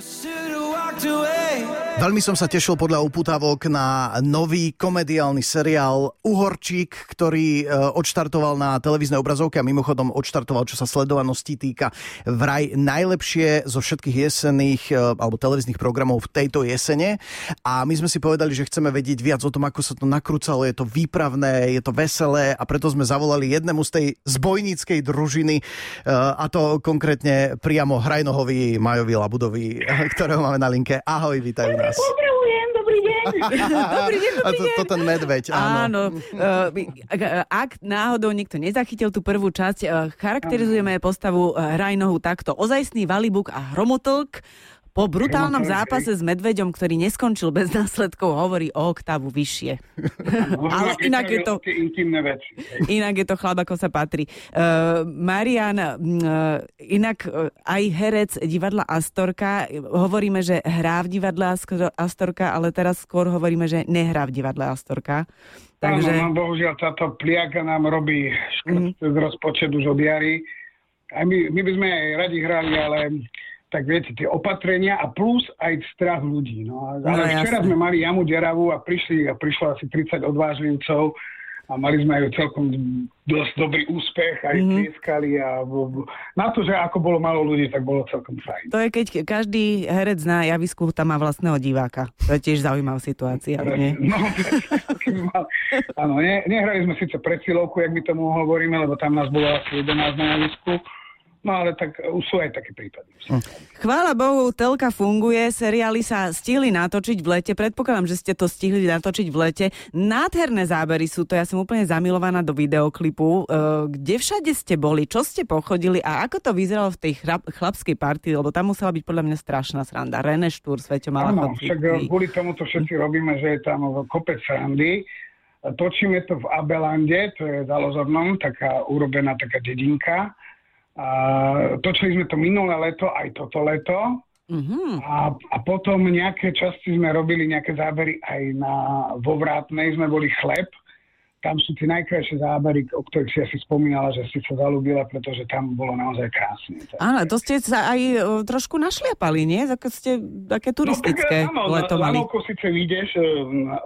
I should Veľmi som sa tešil podľa uputavok na nový komediálny seriál Uhorčík, ktorý e, odštartoval na televíznej obrazovke a mimochodom odštartoval, čo sa sledovanosti týka vraj najlepšie zo všetkých jesenných e, alebo televíznych programov v tejto jesene. A my sme si povedali, že chceme vedieť viac o tom, ako sa to nakrúcalo, je to výpravné, je to veselé a preto sme zavolali jednému z tej zbojníckej družiny e, a to konkrétne priamo Hrajnohovi Majovi Labudovi, ktorého máme na linke. Ahoj, vítajú nás. Pozdravujem, dobrý deň. Dobrý deň, A to, to ten medveď, áno. Áno. Uh, ak náhodou niekto nezachytil tú prvú časť, uh, charakterizujeme postavu uh, Hrajnohu takto. Ozajstný valibuk a hromotlk po brutálnom zápase s medveďom, ktorý neskončil bez následkov, hovorí o oktávu vyššie. Ale inak je to... Inak je to chlap, ako sa patrí. Uh, Marian, uh, inak uh, aj herec divadla Astorka, hovoríme, že hrá v divadle Astorka, ale teraz skôr hovoríme, že nehrá v divadle Astorka. Takže... Áno, no, bohužiaľ táto pliaka nám robí škrt mm. z rozpočet už od jary. Aj my, my by sme aj radi hrali, ale tak viete, tie opatrenia a plus aj strach ľudí. No, ale no, včera jasne. sme mali jamu deravu a prišli a prišlo asi 30 odvážlivcov a mali sme aj celkom dosť dobrý úspech, aj mm-hmm. tlieskali a na to, že ako bolo malo ľudí, tak bolo celkom fajn. To je, keď každý herec na javisku tam má vlastného diváka. To je tiež zaujímavá situácia. Nie? No, áno, ne, nehrali sme síce presilovku, jak my tomu hovoríme, lebo tam nás bolo asi 11 na javisku, No ale tak už sú aj také prípady. Chvála Bohu, telka funguje, seriály sa stihli natočiť v lete. Predpokladám, že ste to stihli natočiť v lete. Nádherné zábery sú to, ja som úplne zamilovaná do videoklipu. E, kde všade ste boli, čo ste pochodili a ako to vyzeralo v tej chlap, chlapskej partii, lebo tam musela byť podľa mňa strašná sranda. René Štúr, Sveťo Áno, však kvôli tomu to všetci robíme, že je tam kopec srandy. Točíme to v Abelande, to je za Lozornom, taká urobená taká dedinka a točili sme to minulé leto, aj toto leto. Mm-hmm. A, a potom nejaké časti sme robili nejaké zábery aj na, vo Vrátnej, sme boli chleb. Tam sú tie najkrajšie zábery, o ktorých si asi spomínala, že si sa zalúbila, pretože tam bolo naozaj krásne. Áno, to ste sa aj o, trošku našliapali, nie? Také ste také turistické no, tak, leto mali. Lanovko síce ideš, e,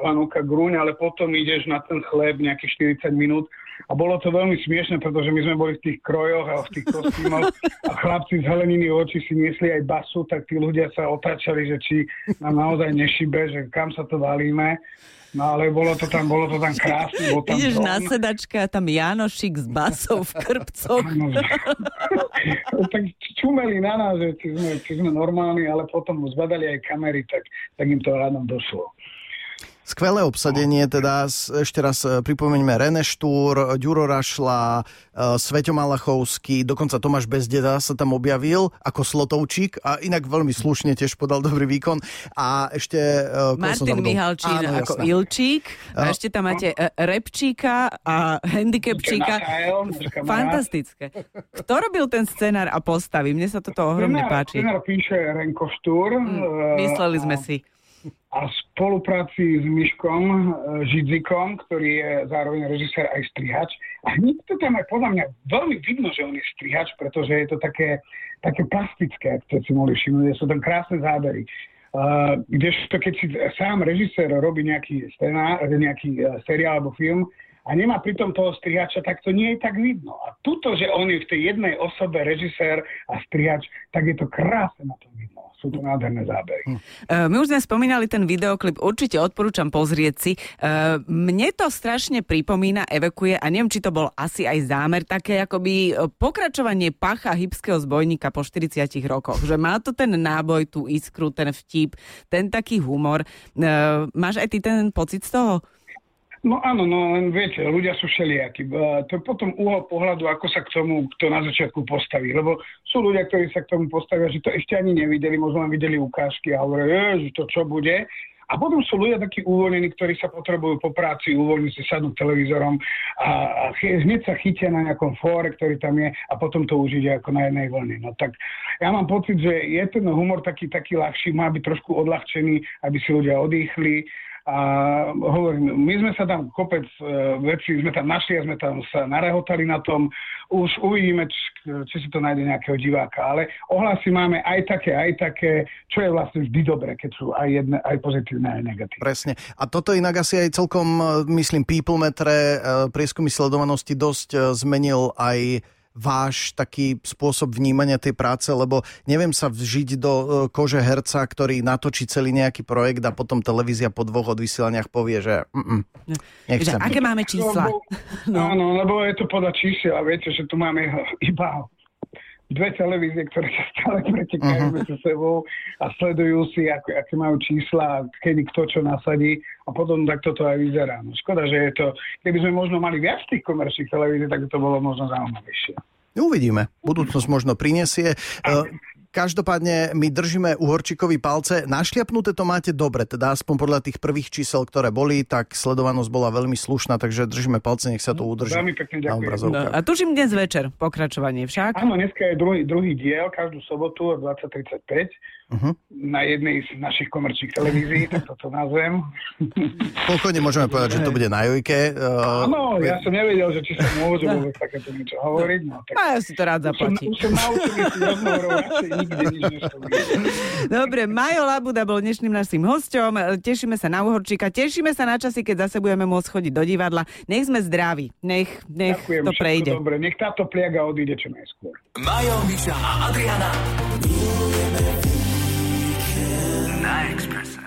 lanovka Grúň, ale potom ideš na ten chleb nejakých 40 minút a bolo to veľmi smiešne, pretože my sme boli v tých krojoch a v tých kostýmoch a chlapci z heleniny oči si niesli aj basu, tak tí ľudia sa otáčali, že či nám naozaj nešibe, že kam sa to valíme. No ale bolo to tam, bolo to tam krásne. Bol tam Ideš dom. na sedačke a tam Janošik s basou v krpcoch. tak čumeli na nás, že či sme, či sme normálni, ale potom zbadali aj kamery, tak, tak im to rádom došlo. Skvelé obsadenie, teda ešte raz e, pripomeňme René Štúr, Ďuro Rašla, e, Sveťo Malachovský, dokonca Tomáš Bezdeda sa tam objavil ako Slotovčík a inak veľmi slušne tiež podal dobrý výkon. A ešte... E, Martin Mihalčín Áno, ako jasné. Ilčík a ešte tam máte Repčíka a Handicapčíka. Fantastické. Kto robil ten scenár a postavy? Mne sa toto ohromne páči. Scenár píše Renko Štúr. Hmm, mysleli sme si a v spolupráci s Myškom e, Židzikom, ktorý je zároveň režisér aj strihač. A hneď to tam aj podľa mňa veľmi vidno, že on je strihač, pretože je to také, také plastické, ak ste si mohli všimnúť, sú tam krásne zábery. Uh, kdežto keď si sám režisér robí nejaký, scenár, nejaký uh, seriál alebo film a nemá pritom toho strihača, tak to nie je tak vidno. A tuto, že on je v tej jednej osobe režisér a strihač, tak je to krásne na tom vidno sú to nádherné zábery. Hm. Uh, my už sme spomínali ten videoklip, určite odporúčam pozrieť si. Uh, mne to strašne pripomína, evekuje a neviem, či to bol asi aj zámer, také akoby e, pokračovanie pacha hybského zbojníka po 40 rokoch. Že má to ten náboj, tú iskru, ten vtip, ten taký humor. Máš aj ty ten pocit z toho? No áno, no len viete, ľudia sú všelijakí. To je potom uhol pohľadu, ako sa k tomu kto na začiatku postaví. Lebo sú ľudia, ktorí sa k tomu postavia, že to ešte ani nevideli, možno len videli ukážky a hovoria, že to čo bude. A potom sú ľudia takí uvoľnení, ktorí sa potrebujú po práci uvoľniť si sadnúť televízorom a, a hneď sa chytia na nejakom fóre, ktorý tam je a potom to užiť ako na jednej vlne. No tak ja mám pocit, že je ten humor taký, taký ľahší, má byť trošku odľahčený, aby si ľudia odýchli A hovorím, my sme sa tam kopec uh, vecí, sme tam našli a sme tam sa narehotali na tom. Už uvidíme, či, si to nájde nejakého diváka. Ale ohlasy máme aj také, aj také, čo je vlastne vždy dobré, keď sú aj, jedne, aj pozitívne, aj negatívne. Presne. A toto inak asi aj celkom, myslím, People Metre, prieskumy sledovanosti dosť zmenil aj váš taký spôsob vnímania tej práce, lebo neviem sa vžiť do e, kože herca, ktorý natočí celý nejaký projekt a potom televízia po dvoch odvysielaniach povie, že mm, nechcem. Že aké máme čísla? Lebo, no. Áno, lebo je to podľa čísel a viete, že tu máme iba dve televízie, ktoré sa stále pretekajú uh-huh. medzi sebou a sledujú si, ako, aké majú čísla, kedy kto čo nasadí a potom tak toto aj vyzerá. No, škoda, že je to, keby sme možno mali viac tých komerčných televízií, tak by to bolo možno zaujímavejšie. Uvidíme. Budúcnosť možno prinesie. Každopádne my držíme Uhorčíkovi palce. Našliapnuté to máte dobre, teda aspoň podľa tých prvých čísel, ktoré boli, tak sledovanosť bola veľmi slušná, takže držíme palce, nech sa to udrží. Veľmi pekne ďakujem. No, a tuším dnes večer pokračovanie však. Áno, dneska je druhý, druhý diel, každú sobotu o 20.35 uh-huh. na jednej z našich komerčných televízií, tak toto nazvem. Pokojne môžeme povedať, že to bude na Jojke. Uh, Áno, ja som nevedel, že či sa môže vôbec takéto niečo hovoriť. No, tak... A ja si to rád zaplatím. Už som, už som naučený si rozhovorov, nikde nič Dobre, Majo Labuda bol dnešným našim hosťom. Tešíme sa na Uhorčíka, tešíme sa na časy, keď zase budeme môcť chodiť do divadla. Nech sme zdraví, nech, nech Ďakujem, to prejde. Dobre, nech táto pliaga odíde čo najskôr. Majo, Miša a Adriana. Na Express.